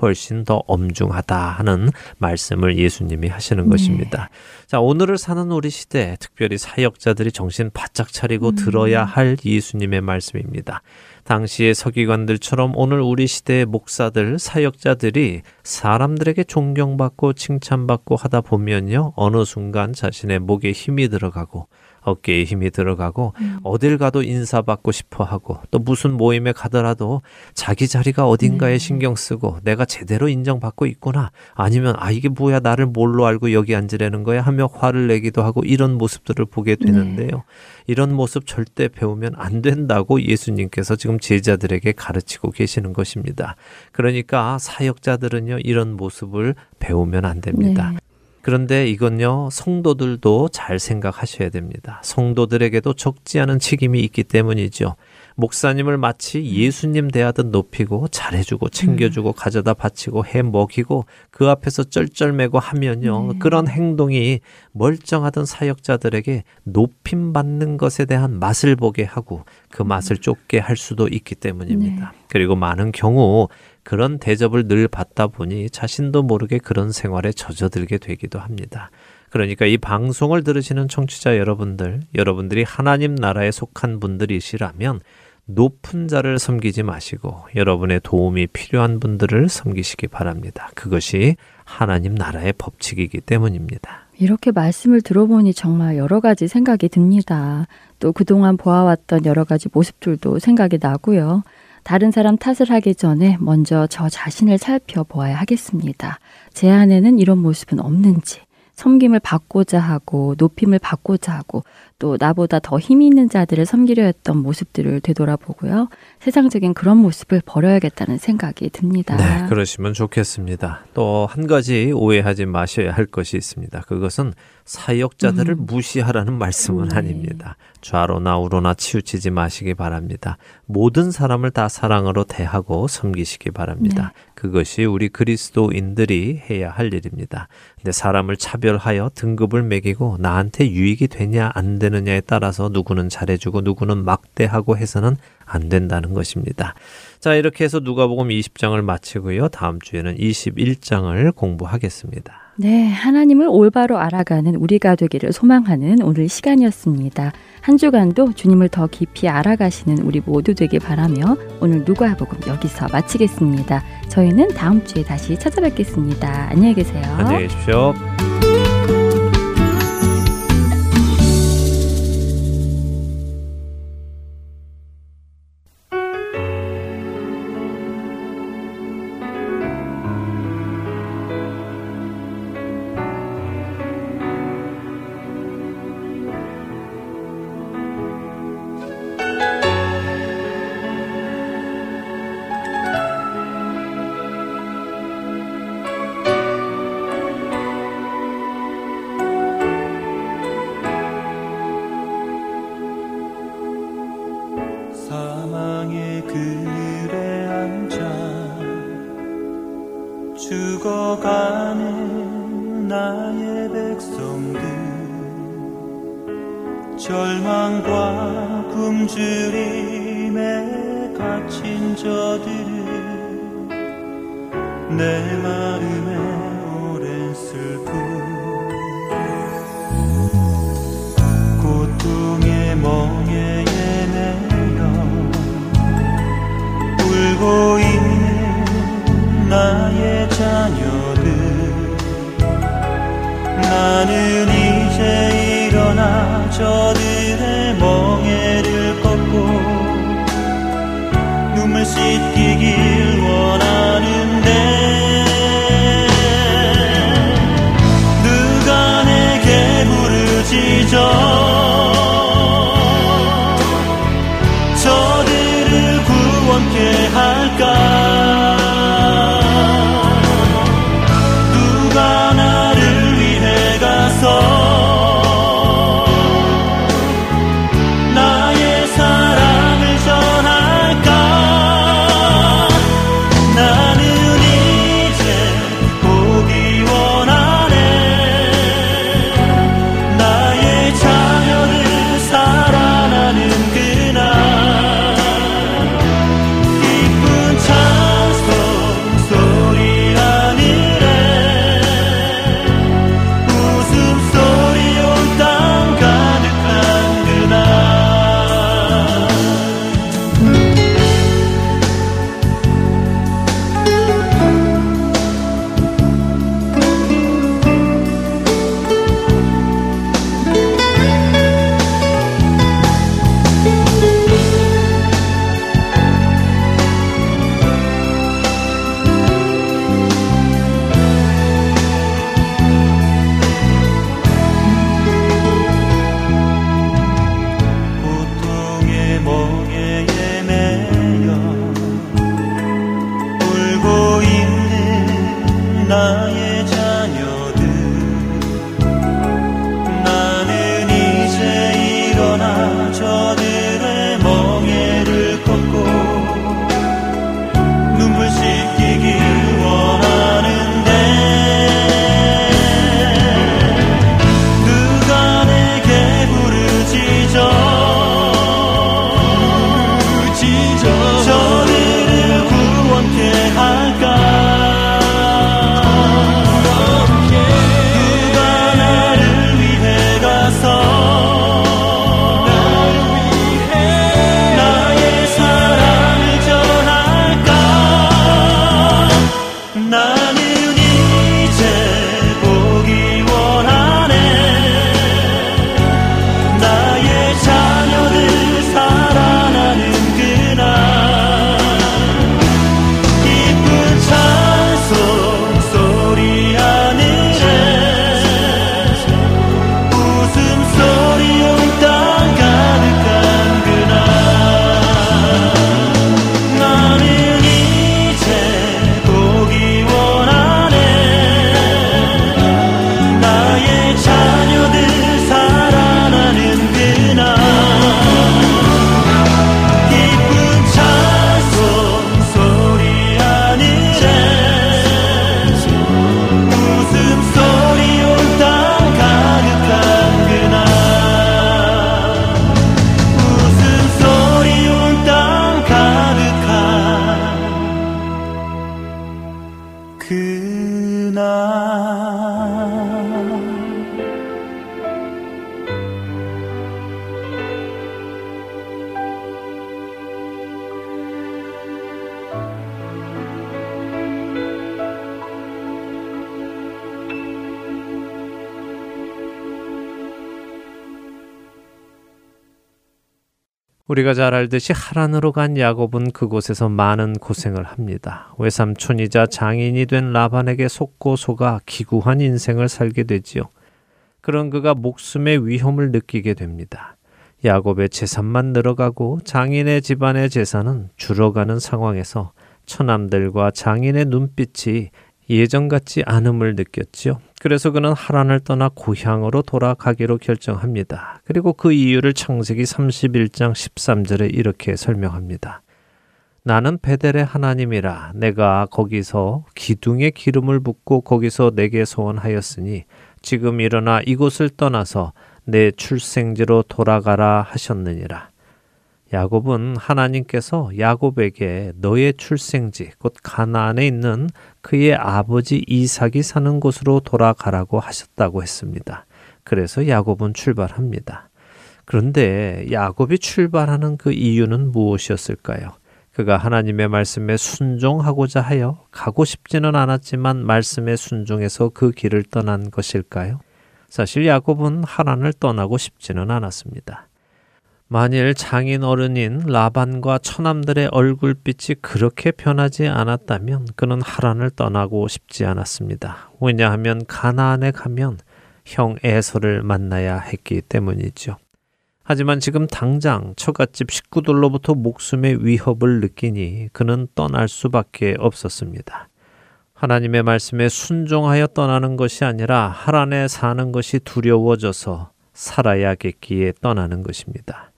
훨씬 더 엄중하다 하는 말씀을 예수님이 하시는 것입니다. 자, 오늘을 사는 우리 시대, 특별히 사역자들이 정신 바짝 차리고 들어야 할 예수님의 말씀입니다. 당시의 서기관들처럼 오늘 우리 시대의 목사들, 사역자들이 사람들에게 존경받고 칭찬받고 하다 보면요, 어느 순간 자신의 목에 힘이 들어가고 어깨에 힘이 들어가고 어딜 가도 인사받고 싶어 하고 또 무슨 모임에 가더라도 자기 자리가 어딘가에 신경 쓰고 내가 제대로 인정받고 있구나 아니면 아 이게 뭐야 나를 뭘로 알고 여기 앉으려는 거야 하며 화를 내기도 하고 이런 모습들을 보게 되는데요. 이런 모습 절대 배우면 안 된다고 예수님께서 지금 제자들에게 가르치고 계시는 것입니다. 그러니까 사역자들은요 이런 모습을 배우면 안 됩니다. 네. 그런데 이건요, 성도들도 잘 생각하셔야 됩니다. 성도들에게도 적지 않은 책임이 있기 때문이죠. 목사님을 마치 예수님 대하듯 높이고 잘해주고 챙겨주고 가져다 바치고 해 먹이고 그 앞에서 쩔쩔매고 하면요. 그런 행동이 멀쩡하던 사역자들에게 높임 받는 것에 대한 맛을 보게 하고 그 맛을 쫓게 할 수도 있기 때문입니다. 그리고 많은 경우 그런 대접을 늘 받다 보니 자신도 모르게 그런 생활에 젖어들게 되기도 합니다. 그러니까 이 방송을 들으시는 청취자 여러분들, 여러분들이 하나님 나라에 속한 분들이시라면 높은 자를 섬기지 마시고 여러분의 도움이 필요한 분들을 섬기시기 바랍니다. 그것이 하나님 나라의 법칙이기 때문입니다. 이렇게 말씀을 들어보니 정말 여러 가지 생각이 듭니다. 또 그동안 보아왔던 여러 가지 모습들도 생각이 나고요. 다른 사람 탓을 하기 전에 먼저 저 자신을 살펴보아야 하겠습니다. 제 안에는 이런 모습은 없는지, 섬김을 받고자 하고, 높임을 받고자 하고, 또 나보다 더 힘이 있는 자들을 섬기려 했던 모습들을 되돌아보고요. 세상적인 그런 모습을 버려야겠다는 생각이 듭니다. 네, 그러시면 좋겠습니다. 또 한 가지 오해하지 마셔야 할 것이 있습니다. 그것은 사역자들을 무시하라는 말씀은 네. 아닙니다. 좌로나 우로나 치우치지 마시기 바랍니다. 모든 사람을 다 사랑으로 대하고 섬기시기 바랍니다. 그것이 우리 그리스도인들이 해야 할 일입니다. 근데 사람을 차별하여 등급을 매기고 나한테 유익이 되냐 안 되느냐에 따라서 누구는 잘해주고 누구는 막대하고 해서는 안 된다는 것입니다. 자, 이렇게 해서 누가복음 20장을 마치고요. 다음 주에는 21장을 공부하겠습니다. 네, 하나님을 올바로 알아가는 우리가 되기를 소망하는 오늘 시간이었습니다. 한 주간도 주님을 더 깊이 알아가시는 우리 모두 되길 바라며 오늘 누가복음 여기서 마치겠습니다. 저희는 다음 주에 다시 찾아뵙겠습니다. 안녕히 계세요. 안녕히 계십시오. 죽어가는 나의 백성들 절망과 굶주림에 갇힌 저들을 내 마음에 오랜 슬픔. 고통의 멍에 예매여 울고 있 나의 자녀들. 나는 이제 일어나 저들의 멍에를 꺾고 눈물 씻기길 우리가 잘 알듯이 하란으로 간 야곱은 그곳에서 많은 고생을 합니다. 외삼촌이자 장인이 된 라반에게 속고 속아 기구한 인생을 살게 되지요. 그런 그가 목숨의 위험을 느끼게 됩니다. 야곱의 재산만 늘어가고 장인의 집안의 재산은 줄어가는 상황에서 처남들과 장인의 눈빛이 예전 같지 않음을 느꼈지요. 그래서 그는 하란을 떠나 고향으로 돌아가기로 결정합니다. 그리고 그 이유를 창세기 31장 13절에 이렇게 설명합니다. 나는 베델의 하나님이라 내가 거기서 기둥에 기름을 붓고 거기서 내게 소원하였으니 지금 일어나 이곳을 떠나서 내 출생지로 돌아가라 하셨느니라. 야곱은 하나님께서 야곱에게 너의 출생지 곧 가나안에 있는 그의 아버지 이삭이 사는 곳으로 돌아가라고 하셨다고 했습니다. 그래서 야곱은 출발합니다. 그런데 야곱이 출발하는 그 이유는 무엇이었을까요? 그가 하나님의 말씀에 순종하고자 하여 가고 싶지는 않았지만 말씀에 순종해서 그 길을 떠난 것일까요? 사실 야곱은 하란을 떠나고 싶지는 않았습니다. 만일 장인 어른인 라반과 처남들의 얼굴빛이 그렇게 변하지 않았다면 그는 하란을 떠나고 싶지 않았습니다. 왜냐하면 가나안에 가면 형 에서를 만나야 했기 때문이죠. 하지만 지금 당장 처갓집 식구들로부터 목숨의 위협을 느끼니 그는 떠날 수밖에 없었습니다. 하나님의 말씀에 순종하여 떠나는 것이 아니라 하란에 사는 것이 두려워져서 살아야겠기에 떠나는 것입니다.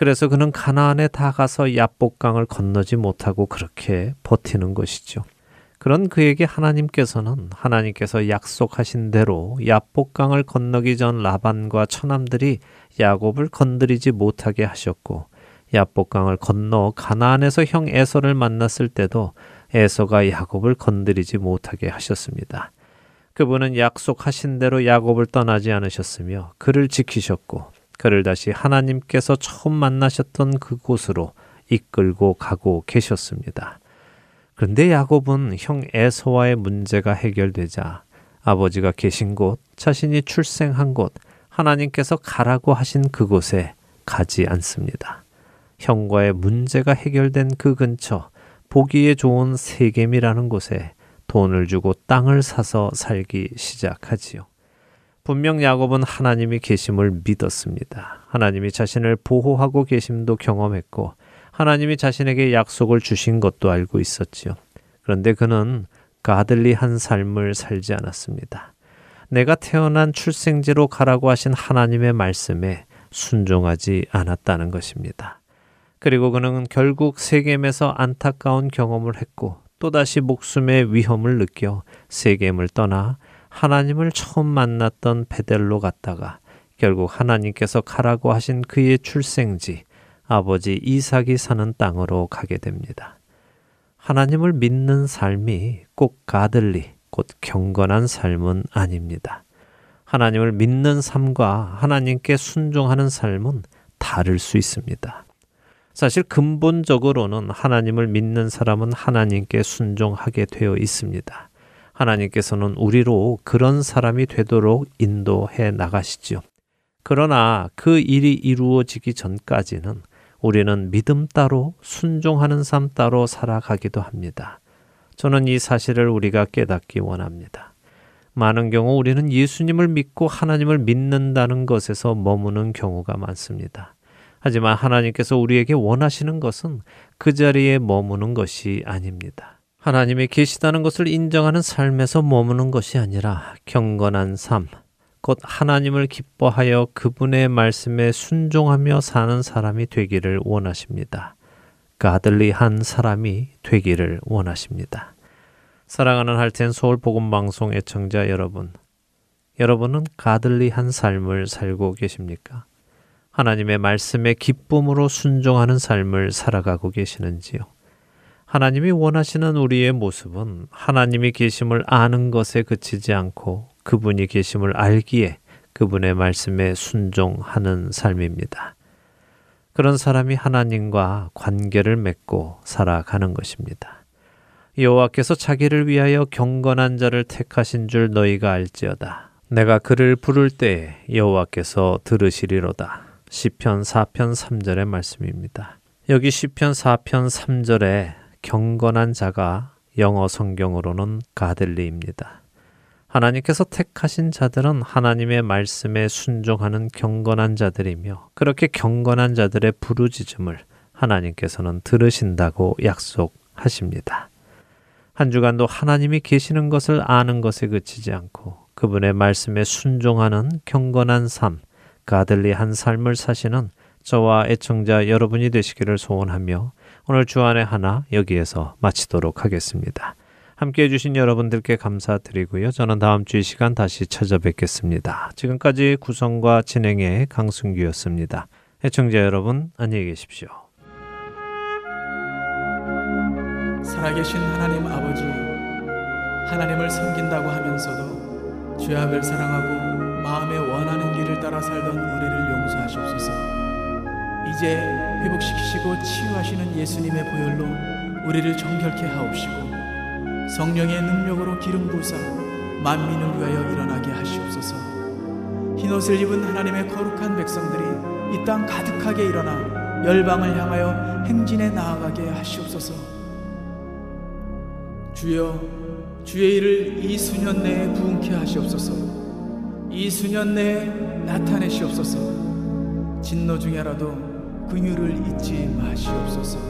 그래서 그는 가나안에 다 가서 야복강을 건너지 못하고 그렇게 버티는 것이죠. 그런 그에게 하나님께서는 하나님께서 약속하신 대로 야복강을 건너기 전 라반과 처남들이 야곱을 건드리지 못하게 하셨고 야복강을 건너 가나안에서 형 에서를 만났을 때도 에서가 야곱을 건드리지 못하게 하셨습니다. 그분은 약속하신 대로 야곱을 떠나지 않으셨으며 그를 지키셨고 그를 다시 하나님께서 처음 만나셨던 그곳으로 이끌고 가고 계셨습니다. 그런데 야곱은 형 에서와의 문제가 해결되자 아버지가 계신 곳, 자신이 출생한 곳, 하나님께서 가라고 하신 그곳에 가지 않습니다. 형과의 문제가 해결된 그 근처, 보기에 좋은 세겜이라는 곳에 돈을 주고 땅을 사서 살기 시작하지요. 분명 야곱은 하나님이 계심을 믿었습니다. 하나님이 자신을 보호하고 계심도 경험했고 하나님이 자신에게 약속을 주신 것도 알고 있었지요. 그런데 그는 가들리한 삶을 살지 않았습니다. 내가 태어난 출생지로 가라고 하신 하나님의 말씀에 순종하지 않았다는 것입니다. 그리고 그는 결국 세겜에서 안타까운 경험을 했고 또다시 목숨의 위험을 느껴 세겜을 떠나 하나님을 처음 만났던 베델로 갔다가 결국 하나님께서 가라고 하신 그의 출생지 아버지 이삭이 사는 땅으로 가게 됩니다. 하나님을 믿는 삶이 꼭 가들리, 곧 경건한 삶은 아닙니다. 하나님을 믿는 삶과 하나님께 순종하는 삶은 다를 수 있습니다. 사실 근본적으로는 하나님을 믿는 사람은 하나님께 순종하게 되어 있습니다. 하나님께서는 우리로 그런 사람이 되도록 인도해 나가시지요. 그러나 그 일이 이루어지기 전까지는 우리는 믿음 따로 순종하는 삶 따로 살아가기도 합니다. 저는 이 사실을 우리가 깨닫기 원합니다. 많은 경우 우리는 예수님을 믿고 하나님을 믿는다는 것에서 머무는 경우가 많습니다. 하지만 하나님께서 우리에게 원하시는 것은 그 자리에 머무는 것이 아닙니다. 하나님이 계시다는 것을 인정하는 삶에서 머무는 것이 아니라 경건한 삶, 곧 하나님을 기뻐하여 그분의 말씀에 순종하며 사는 사람이 되기를 원하십니다. 가들리한 사람이 되기를 원하십니다. 사랑하는 할텐 서울 복음 방송 애청자 여러분, 여러분은 가들리한 삶을 살고 계십니까? 하나님의 말씀에 기쁨으로 순종하는 삶을 살아가고 계시는지요? 하나님이 원하시는 우리의 모습은 하나님이 계심을 아는 것에 그치지 않고 그분이 계심을 알기에 그분의 말씀에 순종하는 삶입니다. 그런 사람이 하나님과 관계를 맺고 살아가는 것입니다. 여호와께서 자기를 위하여 경건한 자를 택하신 줄 너희가 알지어다. 내가 그를 부를 때에 여호와께서 들으시리로다. 시편 4편 3절의 말씀입니다. 여기 시편 4편 3절에 경건한 자가 영어 성경으로는 가델리입니다. 하나님께서 택하신 자들은 하나님의 말씀에 순종하는 경건한 자들이며 그렇게 경건한 자들의 부르짖음을 하나님께서는 들으신다고 약속하십니다. 한 주간도 하나님이 계시는 것을 아는 것에 그치지 않고 그분의 말씀에 순종하는 경건한 삶, 가들리 한 삶을 사시는 저와 애청자 여러분이 되시기를 소원하며 오늘 주안의 하나 여기에서 마치도록 하겠습니다. 함께 해주신 여러분들께 감사드리고요. 저는 다음 주 이 시간 다시 찾아뵙겠습니다. 지금까지 구성과 진행의 강승규였습니다. 애청자 여러분 안녕히 계십시오. 살아계신 하나님 아버지, 하나님을 섬긴다고 하면서도 죄악을 사랑하고 마음에 원하는 길을 따라 살던 우리를 용서하시옵소서. 이제 회복시키시고 치유하시는 예수님의 보혈로 우리를 정결케 하옵시고 성령의 능력으로 기름 부사 만민을 위하여 일어나게 하시옵소서. 흰옷을 입은 하나님의 거룩한 백성들이 이 땅 가득하게 일어나 열방을 향하여 행진에 나아가게 하시옵소서. 주여 주의 일을 이 수년 내에 부응케 하시옵소서. 이 수년 내에 나타내시옵소서. 진노 중에라도 긍휼을 잊지 마시옵소서.